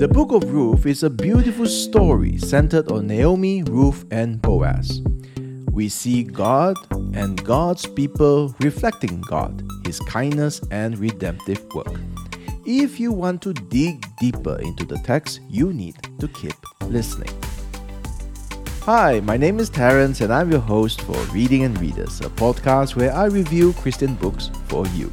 The Book of Ruth is a beautiful story centered on Naomi, Ruth, and Boaz. We see God and God's people reflecting God, His kindness, and redemptive work. If you want to dig deeper into the text, you need to keep listening. Hi, my name is Terence, and I'm your host for Reading and Readers, a podcast where I review Christian books for you.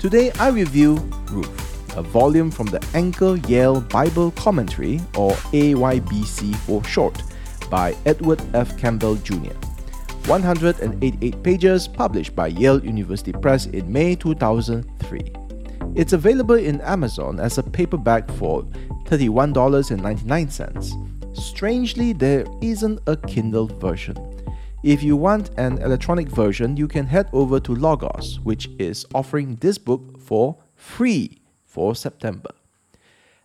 Today, I review Ruth a volume from the Anchor Yale Bible Commentary, or AYBC for short, by Edward F. Campbell Jr. 188 pages, published by Yale University Press in May 2003. It's available in Amazon as a paperback for $31.99. Strangely, there isn't a Kindle version. If you want an electronic version, you can head over to Logos, which is offering this book for free for September.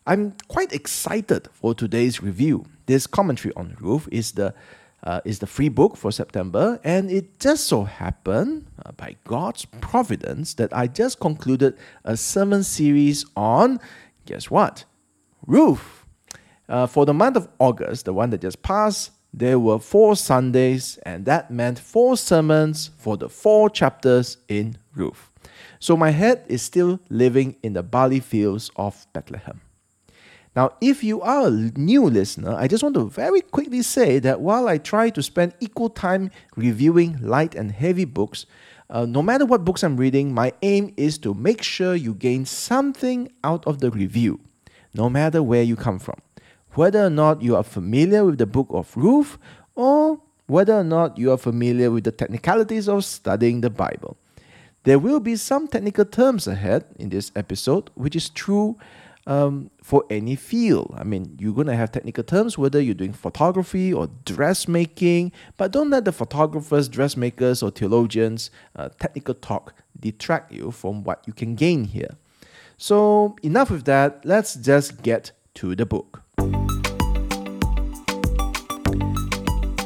I'm quite excited for today's review. This commentary on Ruth is the uh, is the free book for September, and it just so happened, uh, by God's providence, that I just concluded a sermon series on, guess what? Ruth. Uh, for the month of August, the one that just passed, there were four Sundays, and that meant four sermons for the four chapters in Ruth. So my head is still living in the barley fields of Bethlehem. Now, if you are a new listener, I just want to very quickly say that while I try to spend equal time reviewing light and heavy books, uh, no matter what books I'm reading, my aim is to make sure you gain something out of the review, no matter where you come from. Whether or not you are familiar with the book of Ruth, or whether or not you are familiar with the technicalities of studying the Bible. There will be some technical terms ahead in this episode, which is true um, for any field. I mean, you're going to have technical terms whether you're doing photography or dressmaking, but don't let the photographers, dressmakers, or theologians' uh, technical talk detract you from what you can gain here. So, enough with that, let's just get to the book.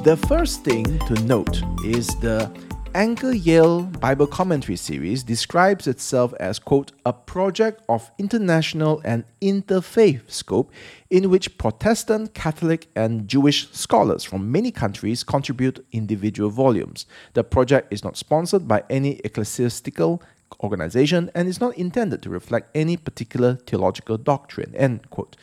The first thing to note is the Anchor Yale Bible Commentary series describes itself as, quote, a project of international and interfaith scope in which Protestant, Catholic, and Jewish scholars from many countries contribute individual volumes. The project is not sponsored by any ecclesiastical organization and is not intended to reflect any particular theological doctrine, end quote.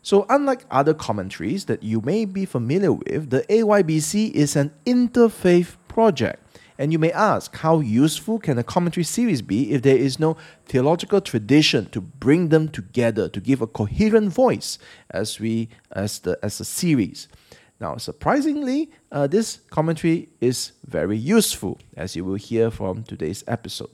So, unlike other commentaries that you may be familiar with, the AYBC is an interfaith project and you may ask, how useful can a commentary series be if there is no theological tradition to bring them together, to give a coherent voice as we as the as a series? Now, surprisingly, uh, this commentary is very useful, as you will hear from today's episode.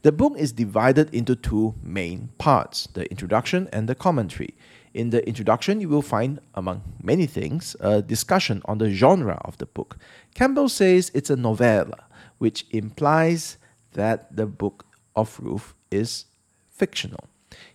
The book is divided into two main parts the introduction and the commentary. In the introduction, you will find, among many things, a discussion on the genre of the book. Campbell says it's a novella, which implies that the book of Ruth is fictional.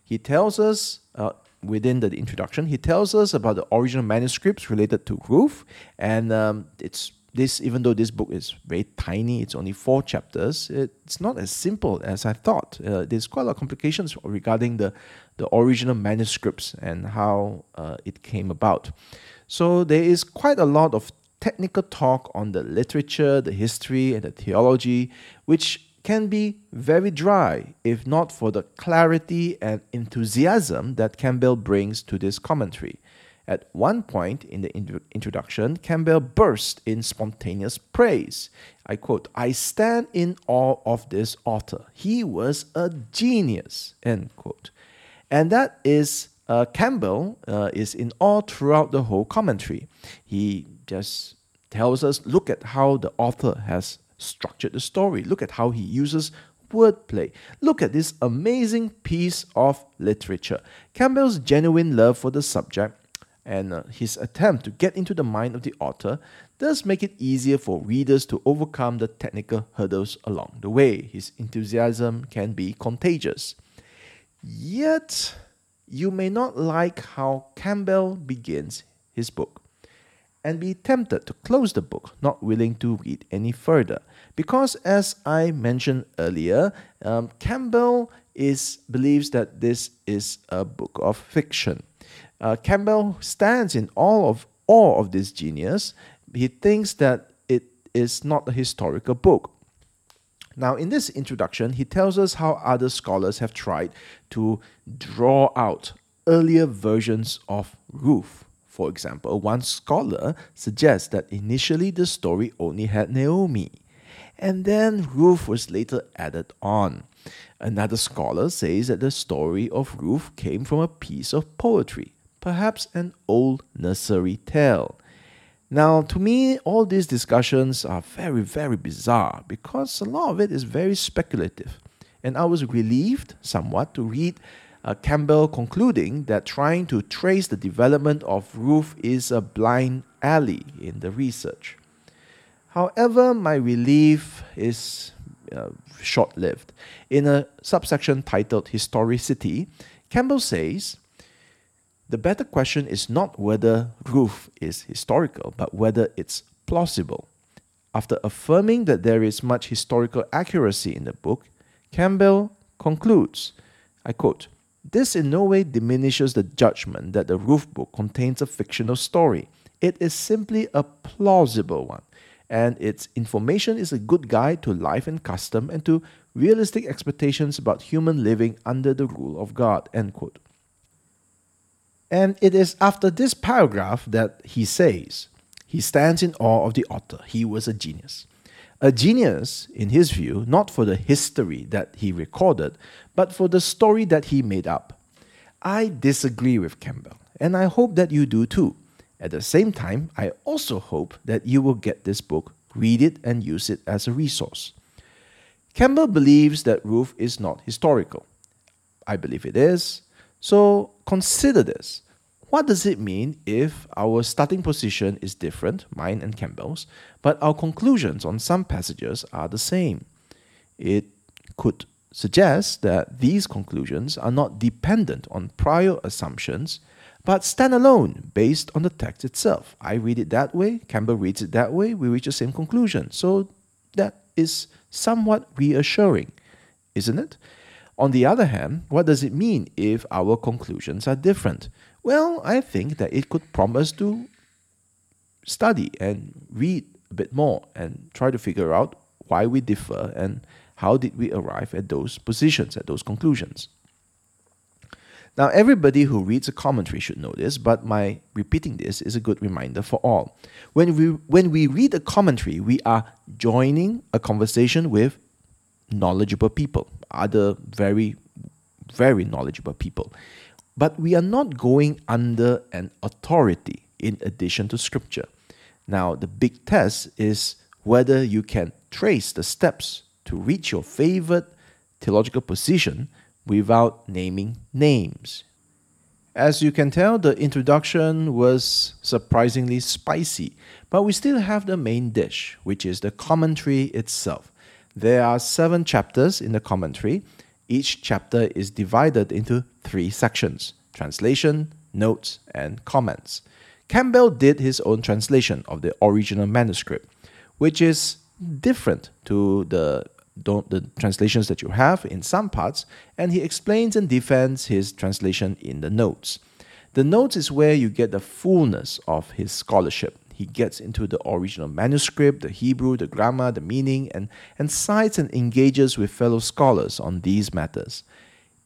He tells us, uh, within the introduction, he tells us about the original manuscripts related to Ruth, and um, it's this even though this book is very tiny it's only four chapters it's not as simple as i thought. Uh, there's quite a lot of complications regarding the, the original manuscripts and how uh, it came about. So there is quite a lot of technical talk on the literature the history and the theology which can be very dry if not for the clarity and enthusiasm that campbell brings to this commentary at one point in the introduction, Campbell burst in spontaneous praise. I quote, I stand in awe of this author. He was a genius, end quote. And that is, uh, Campbell uh, is in awe throughout the whole commentary. He just tells us, look at how the author has structured the story. Look at how he uses wordplay. Look at this amazing piece of literature. Campbell's genuine love for the subject and uh, his attempt to get into the mind of the author does make it easier for readers to overcome the technical hurdles along the way. His enthusiasm can be contagious. Yet, you may not like how Campbell begins his book. and be tempted to close the book, not willing to read any further. Because, as I mentioned earlier, um, Campbell is believes that this is a book of fiction. Uh, Campbell stands in all of awe of this genius. He thinks that it is not a historical book. Now, in this introduction, he tells us how other scholars have tried to draw out earlier versions of Ruth. For example, one scholar suggests that initially the story only had Naomi, and then Ruth was later added on. Another scholar says that the story of Ruth came from a piece of poetry, perhaps an old nursery tale. Now, to me, all these discussions are very, very bizarre because a lot of it is very speculative. And I was relieved somewhat to read uh, Campbell concluding that trying to trace the development of Ruth is a blind alley in the research. However, my relief is uh, short lived. In a subsection titled Historicity, Campbell says, the better question is not whether Ruth is historical, but whether it's plausible. After affirming that there is much historical accuracy in the book, Campbell concludes, I quote, this in no way diminishes the judgment that the Ruth book contains a fictional story. It is simply a plausible one, and its information is a good guide to life and custom and to realistic expectations about human living under the rule of God. End quote. And it is after this paragraph that he says, he stands in awe of the author. He was a genius. A genius, in his view, not for the history that he recorded, but for the story that he made up. I disagree with Campbell, and I hope that you do too. At the same time, I also hope that you will get this book, read it, and use it as a resource. Campbell believes that Ruth is not historical. I believe it is. So consider this. What does it mean if our starting position is different, mine and Campbell's, but our conclusions on some passages are the same? It could suggest that these conclusions are not dependent on prior assumptions, but stand alone based on the text itself. I read it that way, Campbell reads it that way, we reach the same conclusion. So that is somewhat reassuring, isn't it? On the other hand, what does it mean if our conclusions are different? Well, I think that it could prompt us to study and read a bit more and try to figure out why we differ and how did we arrive at those positions, at those conclusions. Now, everybody who reads a commentary should know this, but my repeating this is a good reminder for all. When we, when we read a commentary, we are joining a conversation with knowledgeable people, other very, very knowledgeable people. But we are not going under an authority in addition to scripture. Now, the big test is whether you can trace the steps to reach your favorite theological position without naming names. As you can tell, the introduction was surprisingly spicy, but we still have the main dish, which is the commentary itself. There are seven chapters in the commentary, each chapter is divided into three sections translation, notes, and comments. Campbell did his own translation of the original manuscript, which is different to the, the translations that you have in some parts, and he explains and defends his translation in the notes. The notes is where you get the fullness of his scholarship he gets into the original manuscript, the Hebrew, the grammar, the meaning, and, and cites and engages with fellow scholars on these matters.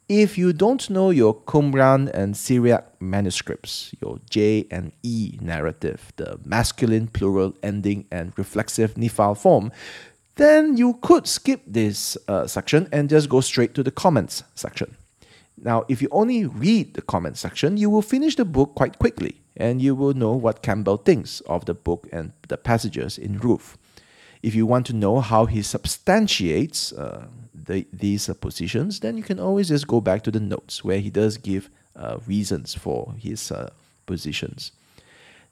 If you don't know your Qumran and Syriac manuscripts, your J and E narrative, the masculine plural ending and reflexive Niphal form, then you could skip this uh, section and just go straight to the comments section. Now, if you only read the comment section, you will finish the book quite quickly and you will know what Campbell thinks of the book and the passages in Ruth. If you want to know how he substantiates uh, the, these uh, positions, then you can always just go back to the notes where he does give uh, reasons for his uh, positions.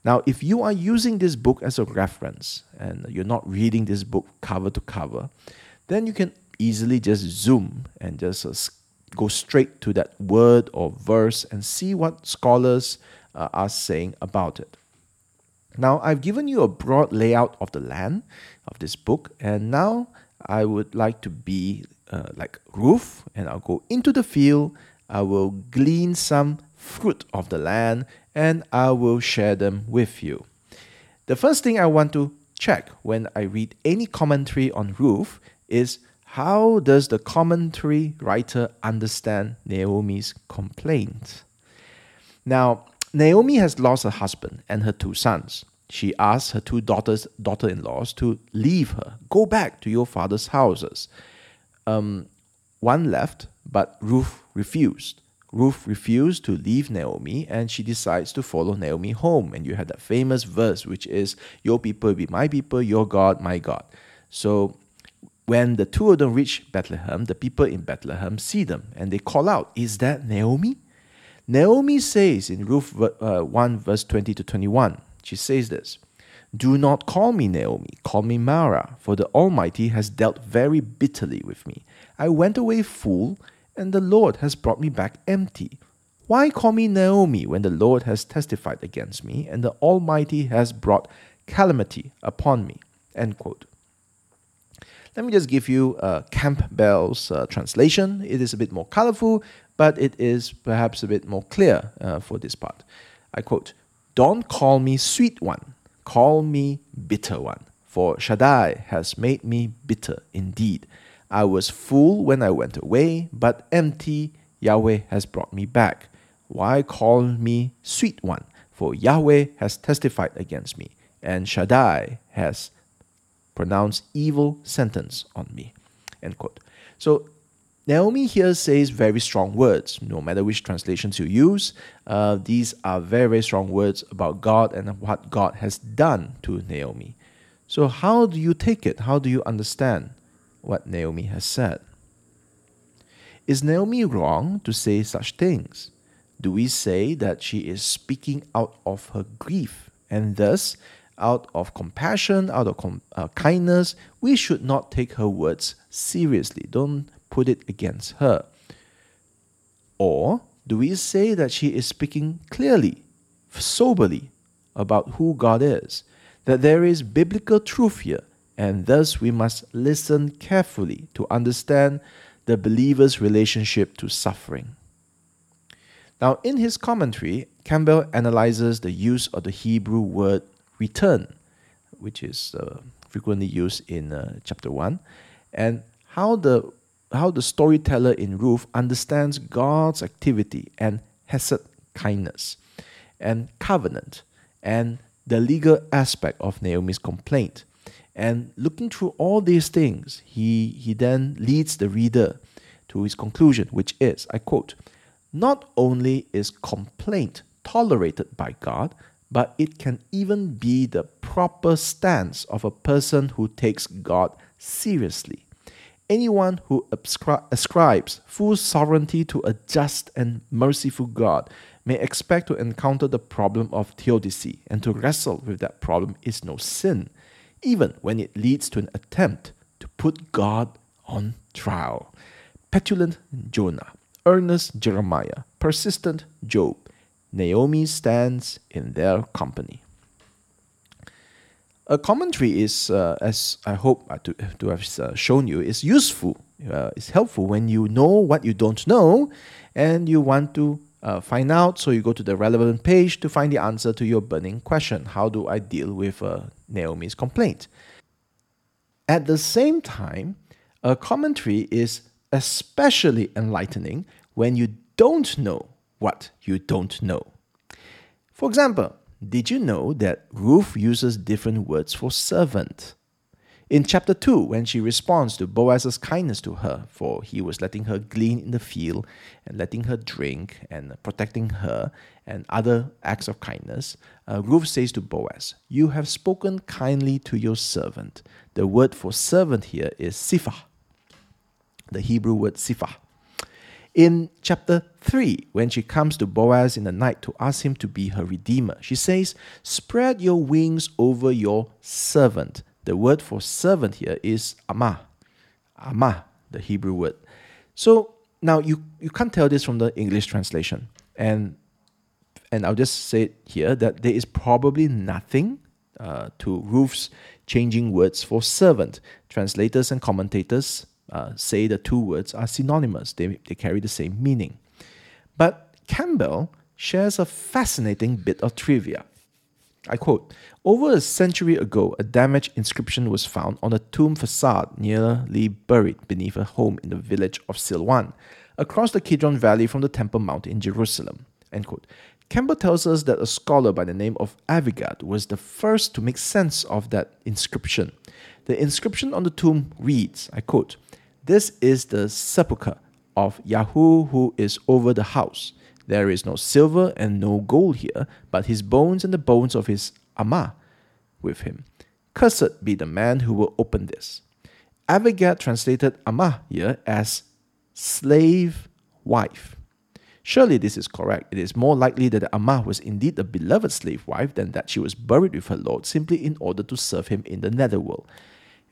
Now, if you are using this book as a reference and you're not reading this book cover to cover, then you can easily just zoom and just uh, go straight to that word or verse and see what scholars uh, are saying about it. Now, I've given you a broad layout of the land of this book, and now I would like to be uh, like Ruth, and I'll go into the field. I will glean some fruit of the land, and I will share them with you. The first thing I want to check when I read any commentary on Ruth is how does the commentary writer understand Naomi's complaint? Now, Naomi has lost her husband and her two sons. She asks her two daughters, daughter-in-laws to leave her, go back to your father's houses. Um, one left, but Ruth refused. Ruth refused to leave Naomi and she decides to follow Naomi home. And you have that famous verse, which is, Your people be my people, your God, my God. So when the two of them reach Bethlehem, the people in Bethlehem see them and they call out, Is that Naomi? Naomi says in Ruth uh, 1, verse 20 to 21, she says this Do not call me Naomi, call me Mara, for the Almighty has dealt very bitterly with me. I went away full, and the Lord has brought me back empty. Why call me Naomi when the Lord has testified against me, and the Almighty has brought calamity upon me? End quote. Let me just give you uh, Campbell's uh, translation. It is a bit more colorful, but it is perhaps a bit more clear uh, for this part. I quote, Don't call me sweet one, call me bitter one, for Shaddai has made me bitter indeed. I was full when I went away, but empty Yahweh has brought me back. Why call me sweet one? For Yahweh has testified against me, and Shaddai has pronounced evil sentence on me. End quote. So Naomi here says very strong words, no matter which translations you use. Uh, these are very, very strong words about God and what God has done to Naomi. So, how do you take it? How do you understand what Naomi has said? Is Naomi wrong to say such things? Do we say that she is speaking out of her grief and thus out of compassion, out of com- uh, kindness, we should not take her words seriously. Don't put it against her. Or do we say that she is speaking clearly, soberly about who God is, that there is biblical truth here, and thus we must listen carefully to understand the believer's relationship to suffering? Now, in his commentary, Campbell analyzes the use of the Hebrew word return, which is uh, frequently used in uh, chapter 1, and how the how the storyteller in Ruth understands God's activity and hesed kindness and covenant and the legal aspect of Naomi's complaint. And looking through all these things, he, he then leads the reader to his conclusion, which is I quote, Not only is complaint tolerated by God, but it can even be the proper stance of a person who takes God seriously. Anyone who ascri- ascribes full sovereignty to a just and merciful God may expect to encounter the problem of theodicy, and to wrestle with that problem is no sin, even when it leads to an attempt to put God on trial. Petulant Jonah, earnest Jeremiah, persistent Job, Naomi stands in their company. A commentary is, uh, as I hope to, to have uh, shown you, is useful. Uh, it's helpful when you know what you don't know and you want to uh, find out. So you go to the relevant page to find the answer to your burning question How do I deal with uh, Naomi's complaint? At the same time, a commentary is especially enlightening when you don't know what you don't know. For example, did you know that Ruth uses different words for servant? In chapter 2, when she responds to Boaz's kindness to her, for he was letting her glean in the field and letting her drink and protecting her and other acts of kindness, uh, Ruth says to Boaz, You have spoken kindly to your servant. The word for servant here is sifah, the Hebrew word sifah. In chapter 3, when she comes to Boaz in the night to ask him to be her redeemer, she says, Spread your wings over your servant. The word for servant here is amah. Amah, the Hebrew word. So now you, you can't tell this from the English translation. And and I'll just say it here that there is probably nothing uh, to Ruth's changing words for servant. Translators and commentators uh, say the two words are synonymous, they, they carry the same meaning. But Campbell shares a fascinating bit of trivia. I quote Over a century ago, a damaged inscription was found on a tomb facade nearly buried beneath a home in the village of Silwan, across the Kidron Valley from the Temple Mount in Jerusalem. End quote. Campbell tells us that a scholar by the name of Avigad was the first to make sense of that inscription. The inscription on the tomb reads, I quote, This is the sepulchre of Yahu who is over the house. There is no silver and no gold here, but his bones and the bones of his Amah with him. Cursed be the man who will open this. Avigad translated Amah here as slave wife. Surely this is correct. It is more likely that Amah was indeed a beloved slave wife than that she was buried with her lord simply in order to serve him in the netherworld.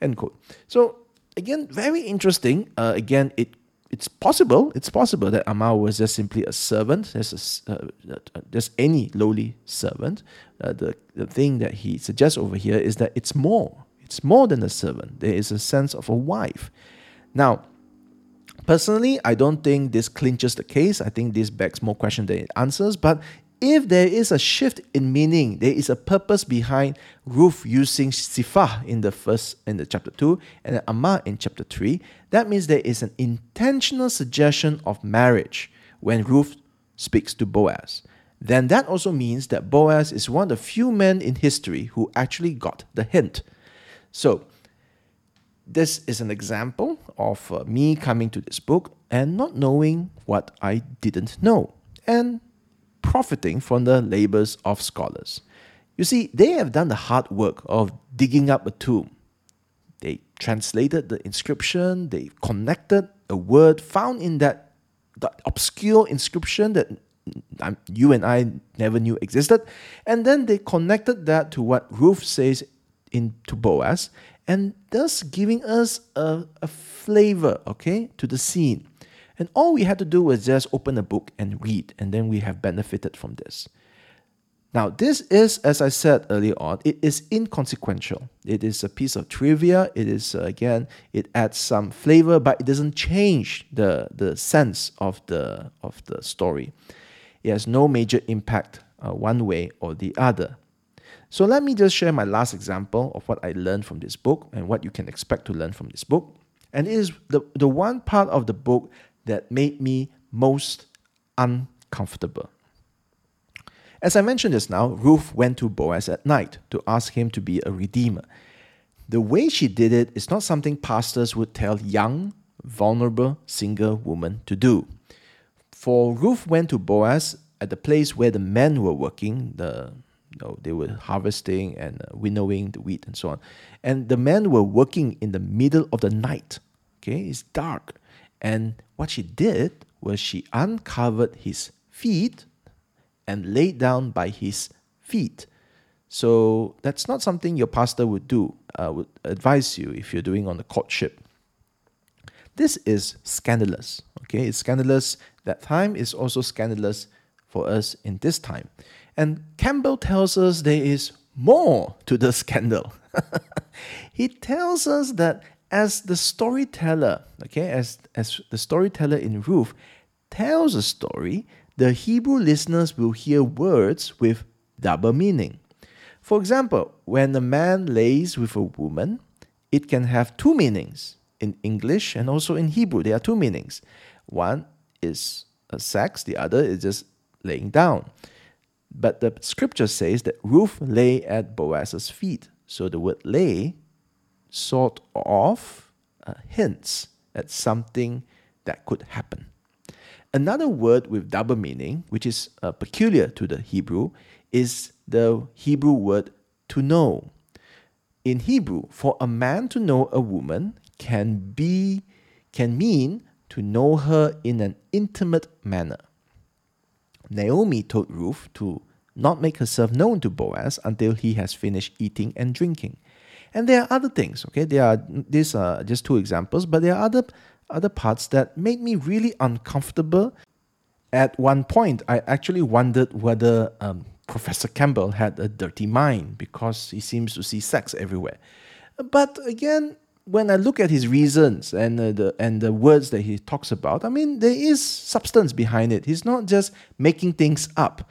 End quote. So again, very interesting. Uh, again, it it's possible. It's possible that Amah was just simply a servant, just, a, uh, just any lowly servant. Uh, the the thing that he suggests over here is that it's more. It's more than a servant. There is a sense of a wife. Now, Personally, I don't think this clinches the case. I think this begs more questions than it answers. But if there is a shift in meaning, there is a purpose behind Ruth using Sifah in the first in the chapter 2 and Amah in chapter 3, that means there is an intentional suggestion of marriage when Ruth speaks to Boaz. Then that also means that Boaz is one of the few men in history who actually got the hint. So this is an example of uh, me coming to this book and not knowing what I didn't know and profiting from the labors of scholars. You see, they have done the hard work of digging up a tomb. They translated the inscription, they connected a word found in that, that obscure inscription that you and I never knew existed, and then they connected that to what Ruth says in to Boaz, and thus giving us a, a flavor, okay, to the scene. And all we had to do was just open a book and read, and then we have benefited from this. Now, this is, as I said earlier on, it is inconsequential. It is a piece of trivia. It is, uh, again, it adds some flavor, but it doesn't change the, the sense of the, of the story. It has no major impact uh, one way or the other. So let me just share my last example of what I learned from this book and what you can expect to learn from this book. And it is the, the one part of the book that made me most uncomfortable. As I mentioned just now, Ruth went to Boaz at night to ask him to be a redeemer. The way she did it is not something pastors would tell young, vulnerable single women to do. For Ruth went to Boaz at the place where the men were working, the you know, they were harvesting and uh, winnowing the wheat and so on. And the men were working in the middle of the night. Okay, it's dark. And what she did was she uncovered his feet and laid down by his feet. So that's not something your pastor would do, uh, would advise you if you're doing on the courtship. This is scandalous. Okay, it's scandalous that time is also scandalous for us in this time. And Campbell tells us there is more to the scandal. he tells us that as the storyteller, okay, as, as the storyteller in Ruth tells a story, the Hebrew listeners will hear words with double meaning. For example, when a man lays with a woman, it can have two meanings. In English and also in Hebrew, there are two meanings. One is sex, the other is just laying down. But the scripture says that Ruth lay at Boaz's feet. So the word lay sort of uh, hints at something that could happen. Another word with double meaning, which is uh, peculiar to the Hebrew, is the Hebrew word to know. In Hebrew, for a man to know a woman can be can mean to know her in an intimate manner. Naomi told Ruth to not make herself known to Boaz until he has finished eating and drinking. And there are other things, okay? There are these are just two examples, but there are other other parts that made me really uncomfortable. At one point, I actually wondered whether um, Professor Campbell had a dirty mind because he seems to see sex everywhere. But again, when I look at his reasons and uh, the and the words that he talks about, I mean, there is substance behind it. He's not just making things up.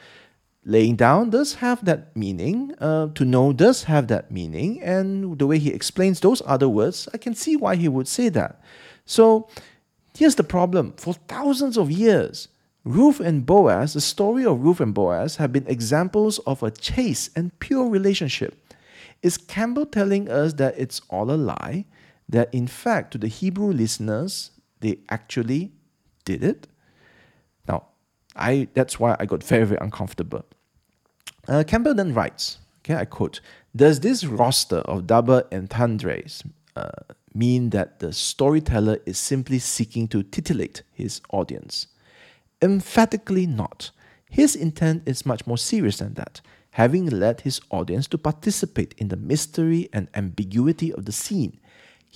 Laying down does have that meaning. Uh, to know does have that meaning, and the way he explains those other words, I can see why he would say that. So, here's the problem: for thousands of years, Ruth and Boaz, the story of Ruth and Boaz, have been examples of a chaste and pure relationship. Is Campbell telling us that it's all a lie? That in fact, to the Hebrew listeners, they actually did it. Now, I that's why I got very, very uncomfortable. Uh, Campbell then writes, okay, I quote, Does this roster of double entendres uh, mean that the storyteller is simply seeking to titillate his audience? Emphatically not. His intent is much more serious than that, having led his audience to participate in the mystery and ambiguity of the scene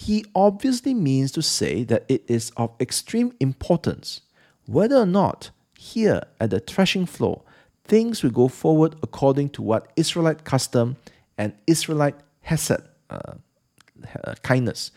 he obviously means to say that it is of extreme importance whether or not here at the threshing floor things will go forward according to what Israelite custom and Israelite hesed, uh, uh, kindness,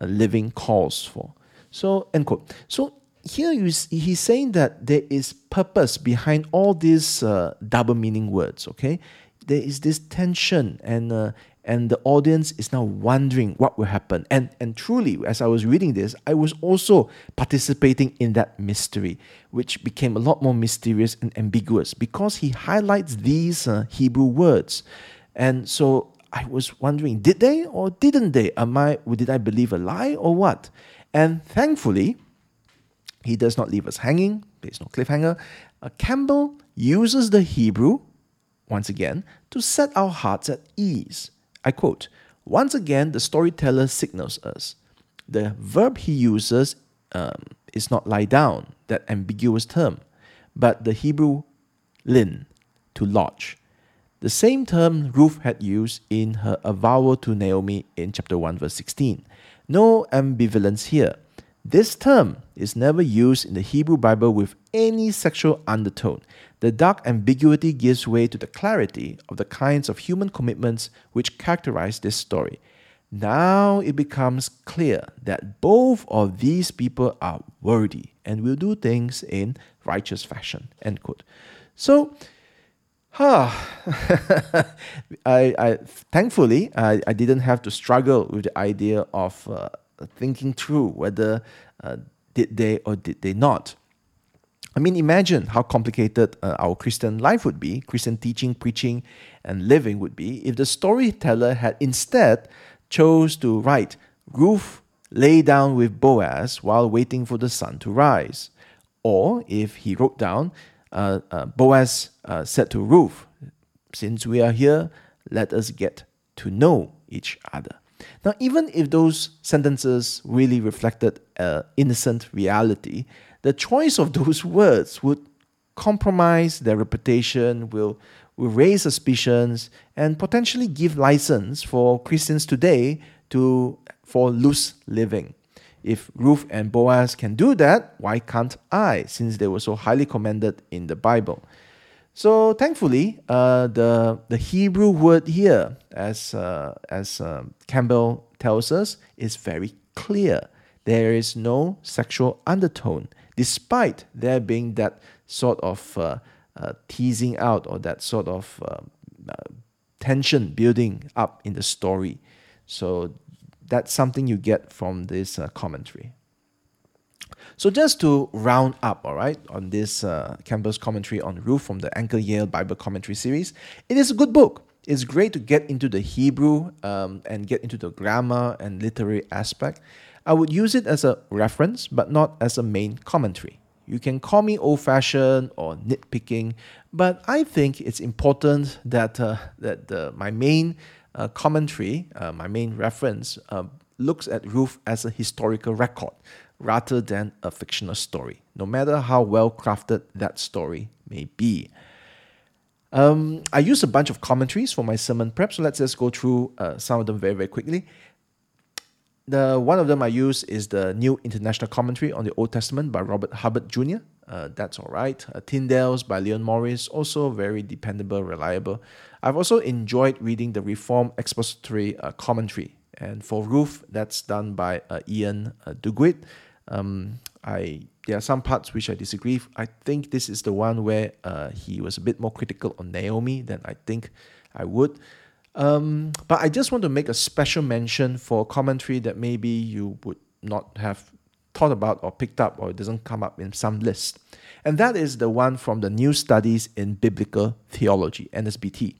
uh, living calls for. So, end quote. So, here he's saying that there is purpose behind all these uh, double meaning words, okay? There is this tension and, uh, and the audience is now wondering what will happen. And, and truly, as I was reading this, I was also participating in that mystery, which became a lot more mysterious and ambiguous because he highlights these uh, Hebrew words. And so I was wondering, did they or didn't they? Am I, did I believe a lie or what? And thankfully, he does not leave us hanging. There's no cliffhanger. Uh, Campbell uses the Hebrew, once again, to set our hearts at ease. I quote Once again, the storyteller signals us. The verb he uses um, is not lie down, that ambiguous term, but the Hebrew lin, to lodge. The same term Ruth had used in her avowal to Naomi in chapter 1, verse 16. No ambivalence here. This term is never used in the Hebrew Bible with any sexual undertone. The dark ambiguity gives way to the clarity of the kinds of human commitments which characterize this story. Now it becomes clear that both of these people are worthy and will do things in righteous fashion. End quote. So, huh, I, I thankfully I, I didn't have to struggle with the idea of uh, thinking through whether uh, did they or did they not. I mean, imagine how complicated uh, our Christian life would be, Christian teaching, preaching, and living would be if the storyteller had instead chose to write Ruth lay down with Boaz while waiting for the sun to rise, or if he wrote down uh, uh, Boaz uh, said to Ruth, "Since we are here, let us get to know each other." Now, even if those sentences really reflected an innocent reality, the choice of those words would compromise their reputation, will, will raise suspicions, and potentially give license for Christians today to for loose living. If Ruth and Boaz can do that, why can't I, since they were so highly commended in the Bible? So thankfully, uh, the the Hebrew word here, as uh, as um, Campbell tells us, is very clear. There is no sexual undertone, despite there being that sort of uh, uh teasing out or that sort of um, uh, tension building up in the story. So that's something you get from this uh, commentary. So just to round up, all right, on this uh, Campbell's commentary on Ruth from the Anchor Yale Bible Commentary series, it is a good book. It's great to get into the Hebrew um, and get into the grammar and literary aspect. I would use it as a reference, but not as a main commentary. You can call me old fashioned or nitpicking, but I think it's important that, uh, that my main uh, commentary, uh, my main reference, uh, looks at Ruth as a historical record rather than a fictional story, no matter how well crafted that story may be. Um, I use a bunch of commentaries for my sermon prep, so let's just go through uh, some of them very, very quickly. The one of them I use is the New International Commentary on the Old Testament by Robert Hubbard Jr. uh, that's all right. Uh, Tyndale's by Leon Morris, also very dependable, reliable. I've also enjoyed reading the Reform Expository uh, Commentary. And for Ruth, that's done by uh, Iain uh, Duguid. Um, I there are some parts which I disagree. I think this is the one where uh, he was a bit more critical on Naomi than I think I would. Um, but I just want to make a special mention for commentary that maybe you would not have thought about or picked up or it doesn't come up in some list. And that is the one from the New Studies in Biblical Theology, NSBT.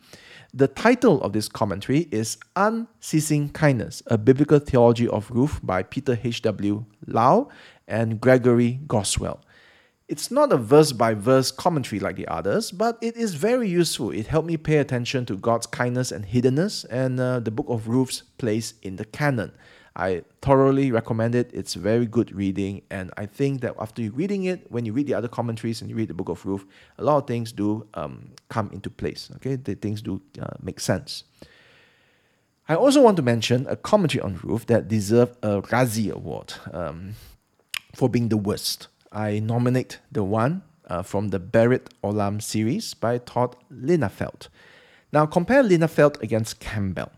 The title of this commentary is Unceasing Kindness, a Biblical Theology of Ruth by Peter H.W. Lau and Gregory Goswell. It's not a verse by verse commentary like the others, but it is very useful. It helped me pay attention to God's kindness and hiddenness and uh, the book of Ruth's place in the canon. I thoroughly recommend it. It's very good reading, and I think that after you reading it, when you read the other commentaries and you read the Book of Ruth, a lot of things do um, come into place. Okay, the things do uh, make sense. I also want to mention a commentary on Ruth that deserved a Razzie Award um, for being the worst. I nominate the one uh, from the Berit Olam series by Todd Linafelt. Now compare Linafelt against Campbell.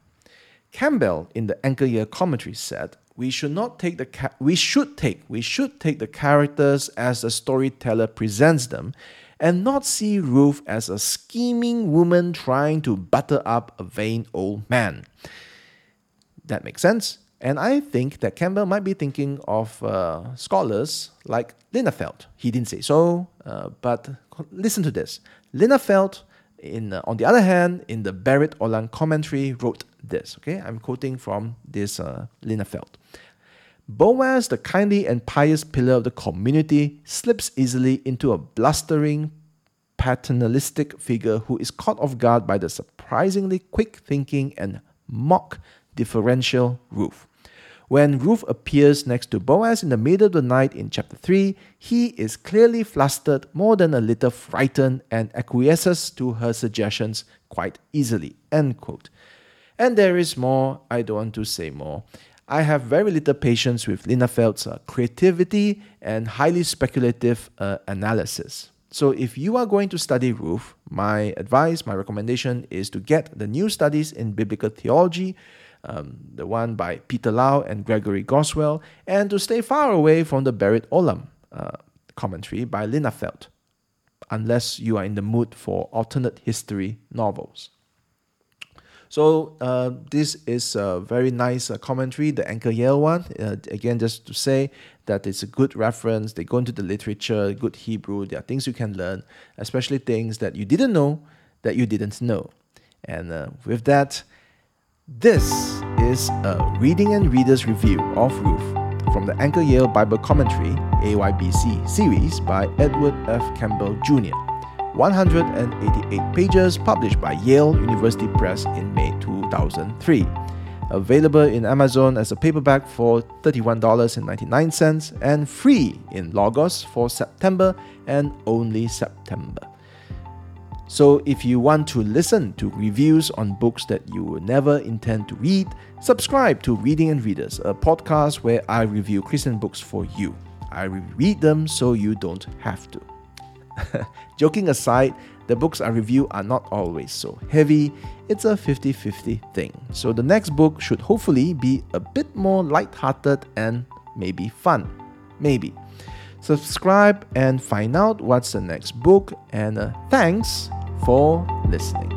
Campbell in the Anchor Yale commentary said, "We should not take the ca- we should take we should take the characters as the storyteller presents them, and not see Ruth as a scheming woman trying to butter up a vain old man." That makes sense. And I think that Campbell might be thinking of uh, scholars like Linafelt. He didn't say so, uh, but listen to this. Linafelt, in, uh, on the other hand, in the Berit Olam commentary, wrote this. Okay, I'm quoting from this uh, Linafelt. Boaz, the kindly and pious pillar of the community, slips easily into a blustering, paternalistic figure who is caught off guard by the surprisingly quick thinking and mock differential Ruth. When Ruth appears next to Boaz in the middle of the night in chapter 3, he is clearly flustered, more than a little frightened, and acquiesces to her suggestions quite easily. End quote. And there is more, I don't want to say more. I have very little patience with Linafelt's uh, creativity and highly speculative uh, analysis. So, if you are going to study Ruth, my advice, my recommendation is to get the new studies in biblical theology, um, the one by Peter Lau and Gregory Goswell, and to stay far away from the Berit Olam uh, commentary by Linafelt, unless you are in the mood for alternate history novels. So uh, this is a very nice uh, commentary, the Anchor Yale one. Uh, again, just to say that it's a good reference. They go into the literature, good Hebrew. There are things you can learn, especially things that you didn't know that you didn't know. And uh, with that, this is a Reading and Readers Review of Ruth from the Anchor Yale Bible Commentary AYBC series by Edward F. Campbell Jr. 188 pages, published by Yale University Press in May 2003. Available in Amazon as a paperback for $31.99 and free in Logos for September and only September. So, if you want to listen to reviews on books that you will never intend to read, subscribe to Reading and Readers, a podcast where I review Christian books for you. I read them so you don't have to. Joking aside, the books I review are not always so heavy. It's a 50 50 thing. So the next book should hopefully be a bit more light-hearted and maybe fun. Maybe. Subscribe and find out what's the next book. And uh, thanks for listening.